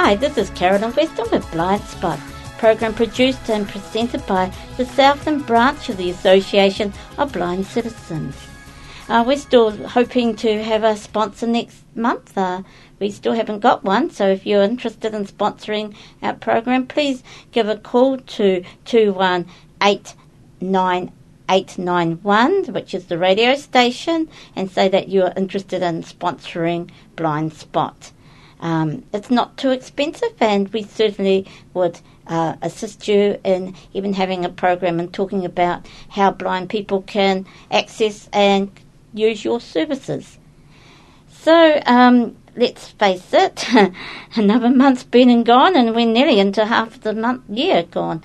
Hi, this is Carolyn Weston with Blind Spot, program produced and presented by the Southland branch of the Association of Blind Citizens. Uh, we're still hoping to have a sponsor next month. Uh, we still haven't got one, so if you're interested in sponsoring our program, please give a call to 2189891, which is the radio station, and say that you're interested in sponsoring Blind Spot. Um, it's not too expensive, and we certainly would uh, assist you in even having a program and talking about how blind people can access and use your services. So, um, let's face it, another month's been and gone, and we're nearly into half the month year gone.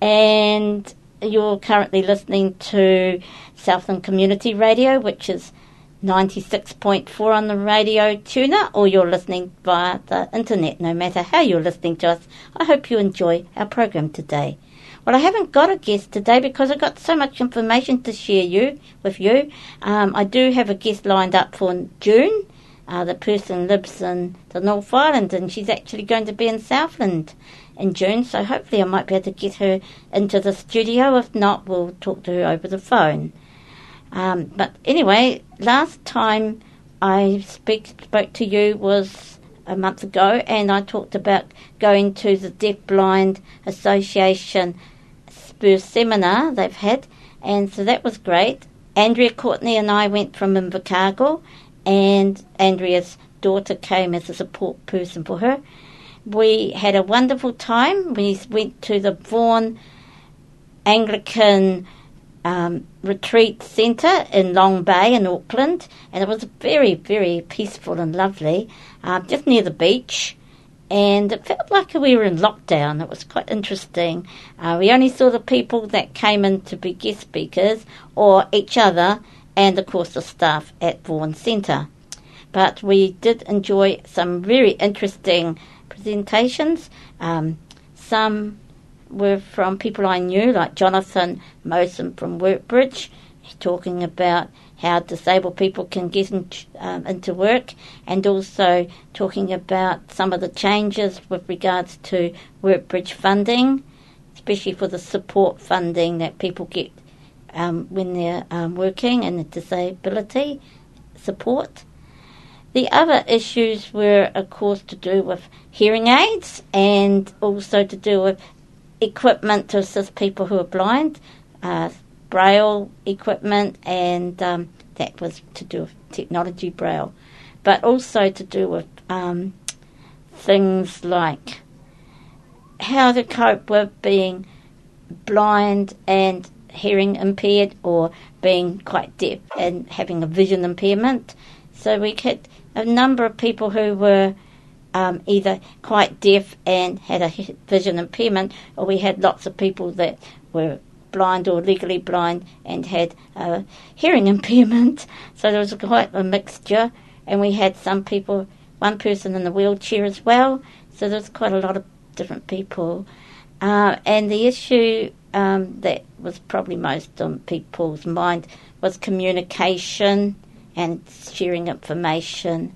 And you're currently listening to Southland Community Radio, which is 96.4 on the radio tuner or you're listening via the internet, no matter how you're listening to us. I hope you enjoy our program today. Well, I haven't got a guest today because I've got so much information to share you with you. Um, I do have a guest lined up for June. Uh, the person lives in the North Island and she's actually going to be in Southland in June, so hopefully I might be able to get her into the studio. If not, we'll talk to her over the phone. Um, but anyway, last time I speak, spoke to you was a month ago, and I talked about going to the Deaf Blind Association Spur seminar they've had, and so that was great. Andrea Courtney and I went from Invercargill, and Andrea's daughter came as a support person for her. We had a wonderful time. We went to the Vaughan Anglican um, retreat centre in Long Bay in Auckland, and it was very, very peaceful and lovely, um, just near the beach. And it felt like we were in lockdown. It was quite interesting. Uh, we only saw the people that came in to be guest speakers, or each other, and of course the staff at Vaughan Centre. But we did enjoy some very interesting presentations. Um, some were from people I knew, like Jonathan Mosen from Workbridge, talking about how disabled people can get in, um, into work, and also talking about some of the changes with regards to Workbridge funding, especially for the support funding that people get um, when they're um, working and the disability support. The other issues were, of course, to do with hearing aids and also to do with equipment to assist people who are blind, uh, braille equipment, and um, that was to do with technology braille, but also to do with um, things like how to cope with being blind and hearing impaired or being quite deaf and having a vision impairment. So we had a number of people who were um, either quite deaf and had a vision impairment, or we had lots of people that were blind or legally blind and had a hearing impairment. So there was quite a mixture, and we had some people, one person in the wheelchair as well. So there was quite a lot of different people. Uh, and the issue um, that was probably most on people's mind was communication and sharing information.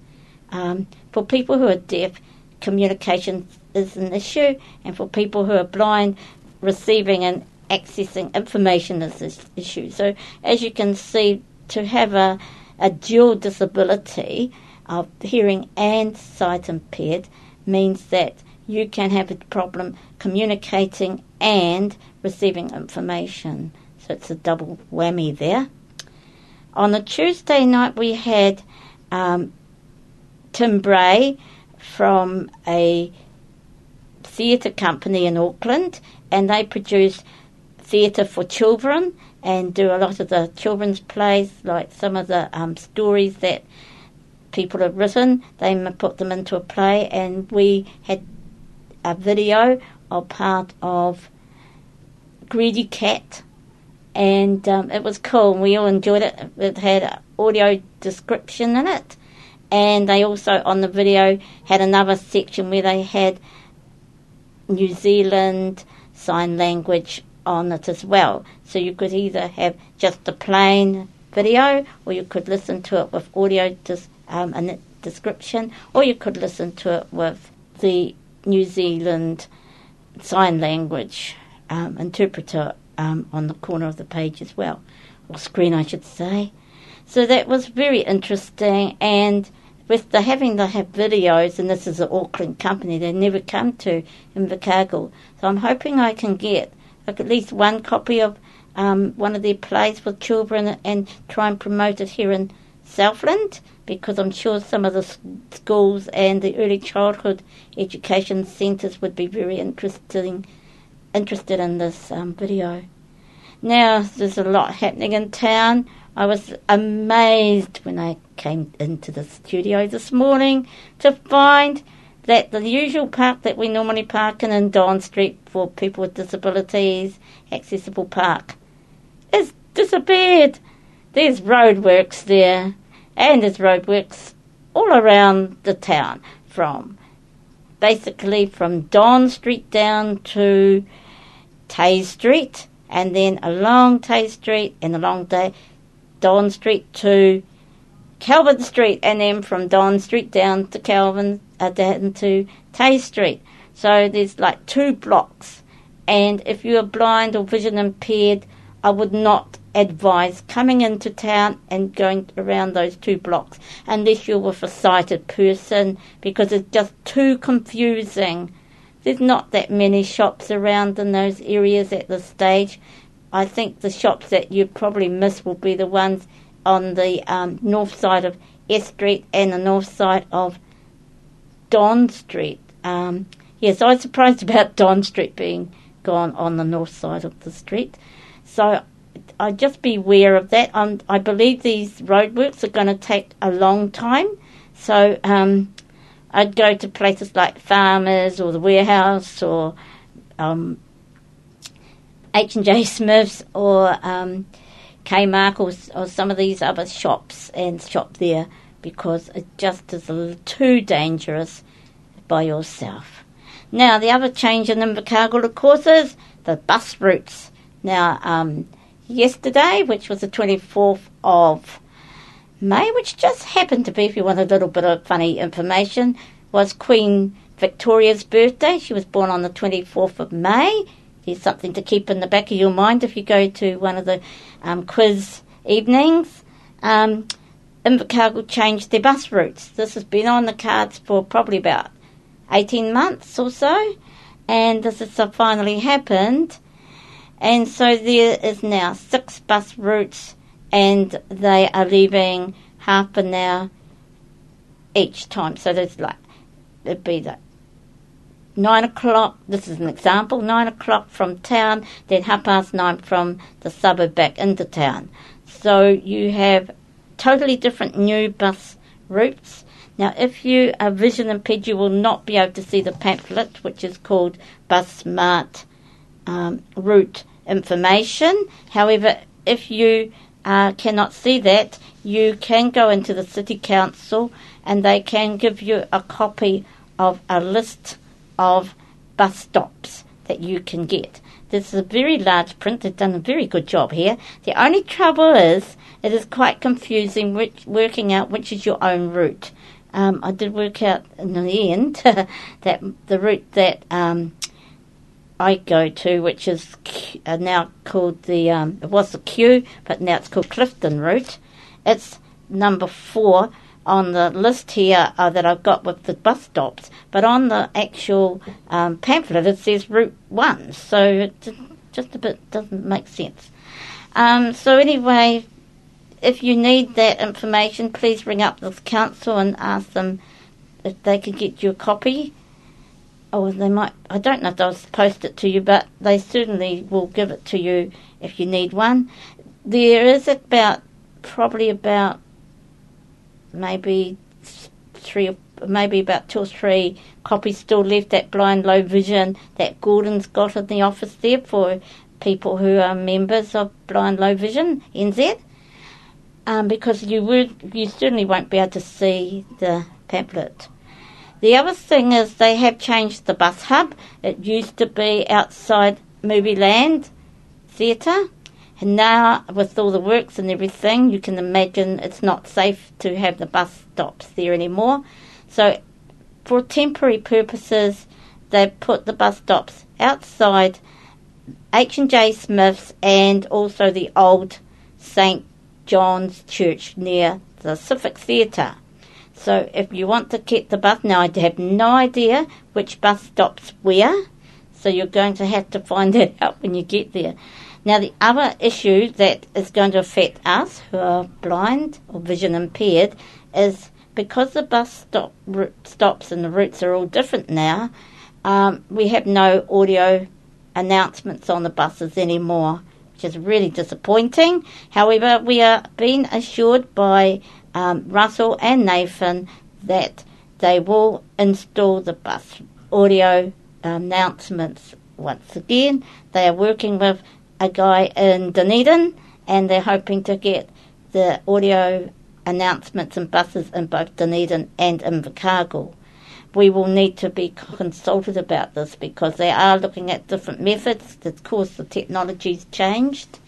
Um, for people who are deaf, communication is an issue, and for people who are blind, receiving and accessing information is an issue. So, as you can see, to have a, a dual disability of hearing and sight impaired means that you can have a problem communicating and receiving information. So it's a double whammy there. On a Tuesday night, we had um, Tim Bray from a theatre company in Auckland, and they produce theatre for children and do a lot of the children's plays, like some of the um, stories that people have written. They put them into a play, and we had a video of part of Greedy Cat, and um, it was cool. We all enjoyed it. It had audio description in it, and they also on the video had another section where they had New Zealand sign language on it as well. So you could either have just a plain video, or you could listen to it with audio dis- um, and description, or you could listen to it with the New Zealand sign language um, interpreter um, on the corner of the page as well, or screen, I should say. So that was very interesting, and with the having to have videos, and this is an Auckland company, they never come to Invercargill. So I'm hoping I can get like at least one copy of um, one of their plays for children and try and promote it here in Southland because I'm sure some of the schools and the early childhood education centres would be very interesting interested in this um, video. Now there's a lot happening in town. I was amazed when I came into the studio this morning to find that the usual park that we normally park in in Don Street for people with disabilities, accessible park, has disappeared. There's roadworks there, and there's roadworks all around the town from basically from Don Street down to Tay Street, and then along Tay Street and along Day Don Street to Kelvin Street, and then from Don Street down to Kelvin, uh, down to Tay Street. So there's like two blocks, and if you are blind or vision impaired, I would not advise coming into town and going around those two blocks unless you're with a sighted person because it's just too confusing. There's not that many shops around in those areas at this stage. I think the shops that you probably miss will be the ones on the um, north side of Esk Street and the north side of Don Street. Um, yes, I was surprised about Don Street being gone on the north side of the street. So I'd just be aware of that. Um, I believe these roadworks are going to take a long time. So um, I'd go to places like Farmers or the Warehouse or um, H and J Smiths or um, Kmart or, or some of these other shops and shop there because it just is a little too dangerous by yourself. Now the other change in Invercargill, of course, is the bus routes. Now, um, yesterday, which was the 24th of May, which just happened to be, if you want a little bit of funny information, was Queen Victoria's birthday. She was born on the 24th of May Here's something to keep in the back of your mind if you go to one of the um, quiz evenings. Um, Invercargill changed their bus routes. This has been on the cards for probably about 18 months or so, and this has finally happened. And so there is now six bus routes, and they are leaving half an hour each time. So there's like, it'd be like nine o'clock, this is an example, nine o'clock from town, then half past nine from the suburb back into town. So you have totally different new bus routes. Now, if you are vision impaired, you will not be able to see the pamphlet, which is called Bus Smart um, Route Information. However, if you uh, cannot see that, you can go into the City Council and they can give you a copy of a list of bus stops that you can get. This is a very large print. They've done a very good job here. The only trouble is it is quite confusing which, working out which is your own route. Um, I did work out in the end that the route that um, I go to, which is uh, now called the, um, it was the Q, but now it's called Clifton route. It's number four on the list here uh, that I've got with the bus stops, but on the actual um, pamphlet it says Route 1, so it just a bit doesn't make sense. Um, so, anyway, if you need that information, please ring up the council and ask them if they can get you a copy Or they might. I don't know if they'll post it to you, but they certainly will give it to you if you need one. There is about probably about maybe three maybe about two or three copies still left That Blind Low Vision that Gordon's got in the office there for people who are members of Blind Low Vision NZ. Um, because you would you certainly won't be able to see the pamphlet. The other thing is they have changed the bus hub. It used to be outside Movieland Theatre. And now, with all the works and everything, you can imagine it's not safe to have the bus stops there anymore. So, for temporary purposes, they've put the bus stops outside H&J Smith's and also the old St. John's Church near the Civic Theatre. So if you want to get the bus, now I have no idea which bus stops where, so you're going to have to find that out when you get there. Now the other issue that is going to affect us who are blind or vision impaired is because the bus stop stops and the routes are all different now. Um, we have no audio announcements on the buses anymore, which is really disappointing. However, we are being assured by um, Russell and Nathan that they will install the bus audio announcements once again. They are working with a guy in Dunedin and they're hoping to get the audio announcements and buses in both Dunedin and Invercargill. We will need to be consulted about this because they are looking at different methods. Of course, the technology's changed,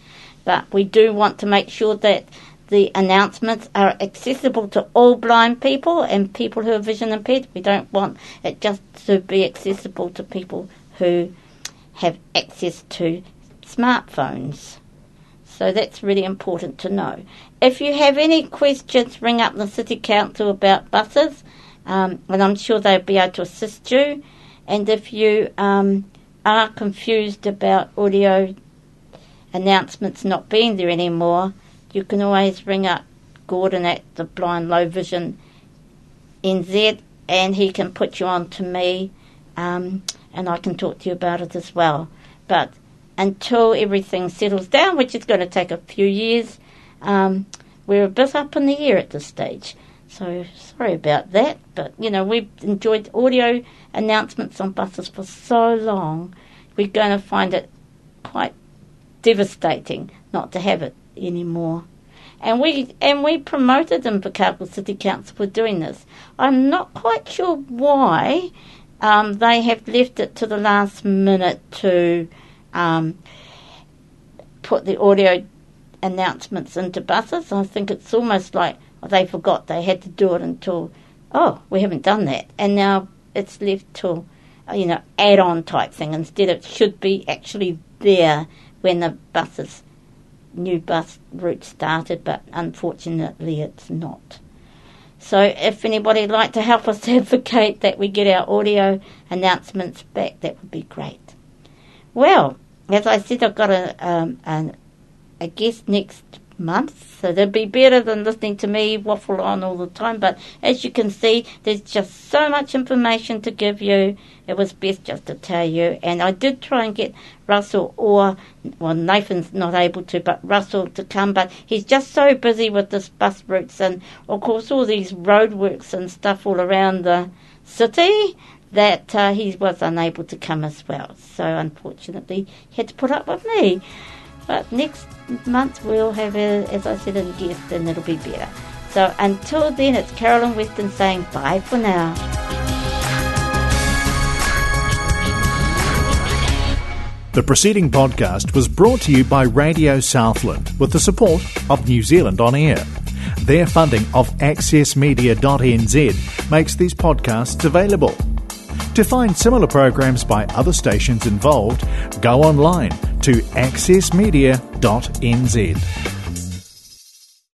but we do want to make sure that the announcements are accessible to all blind people and people who are vision impaired. We don't want it just to be accessible to people who have access to smartphones. So that's really important to know. If you have any questions, ring up the City Council about buses, um, and I'm sure they'll be able to assist you. And if you um, are confused about audio announcements not being there anymore, you can always ring up Gordon at the Blind Low Vision NZ, and he can put you on to me, um, and I can talk to you about it as well. But until everything settles down, which is going to take a few years, um, we're a bit up in the air at this stage. So sorry about that, but you know we've enjoyed audio announcements on buses for so long. We're going to find it quite devastating not to have it anymore. And we and we promoted them for City Council for doing this. I'm not quite sure why um, they have left it to the last minute to um, put the audio announcements into buses. I think it's almost like they forgot they had to do it until, oh, we haven't done that. And now it's left to, you know, add on type thing. Instead, it should be actually there when the buses, new bus route started, but unfortunately it's not. So if anybody would like to help us advocate that we get our audio announcements back, that would be great. Well, as I said, I've got a, um, an, a guest next month, so they'd be better than listening to me waffle on all the time. But as you can see, there's just so much information to give you. It was best just to tell you. And I did try and get Russell or, well, Nathan's not able to, but Russell to come, but he's just so busy with this bus routes and, of course, all these roadworks and stuff all around the city that uh, he was unable to come as well. So unfortunately, he had to put up with me. But next month we'll have, a, as I said, a guest and it'll be better. So until then, it's Carolyn Weston saying bye for now. The preceding podcast was brought to you by Radio Southland with the support of New Zealand On Air. Their funding of accessmedia.nz makes these podcasts available. To find similar programs by other stations involved, go online to accessmedia.nz.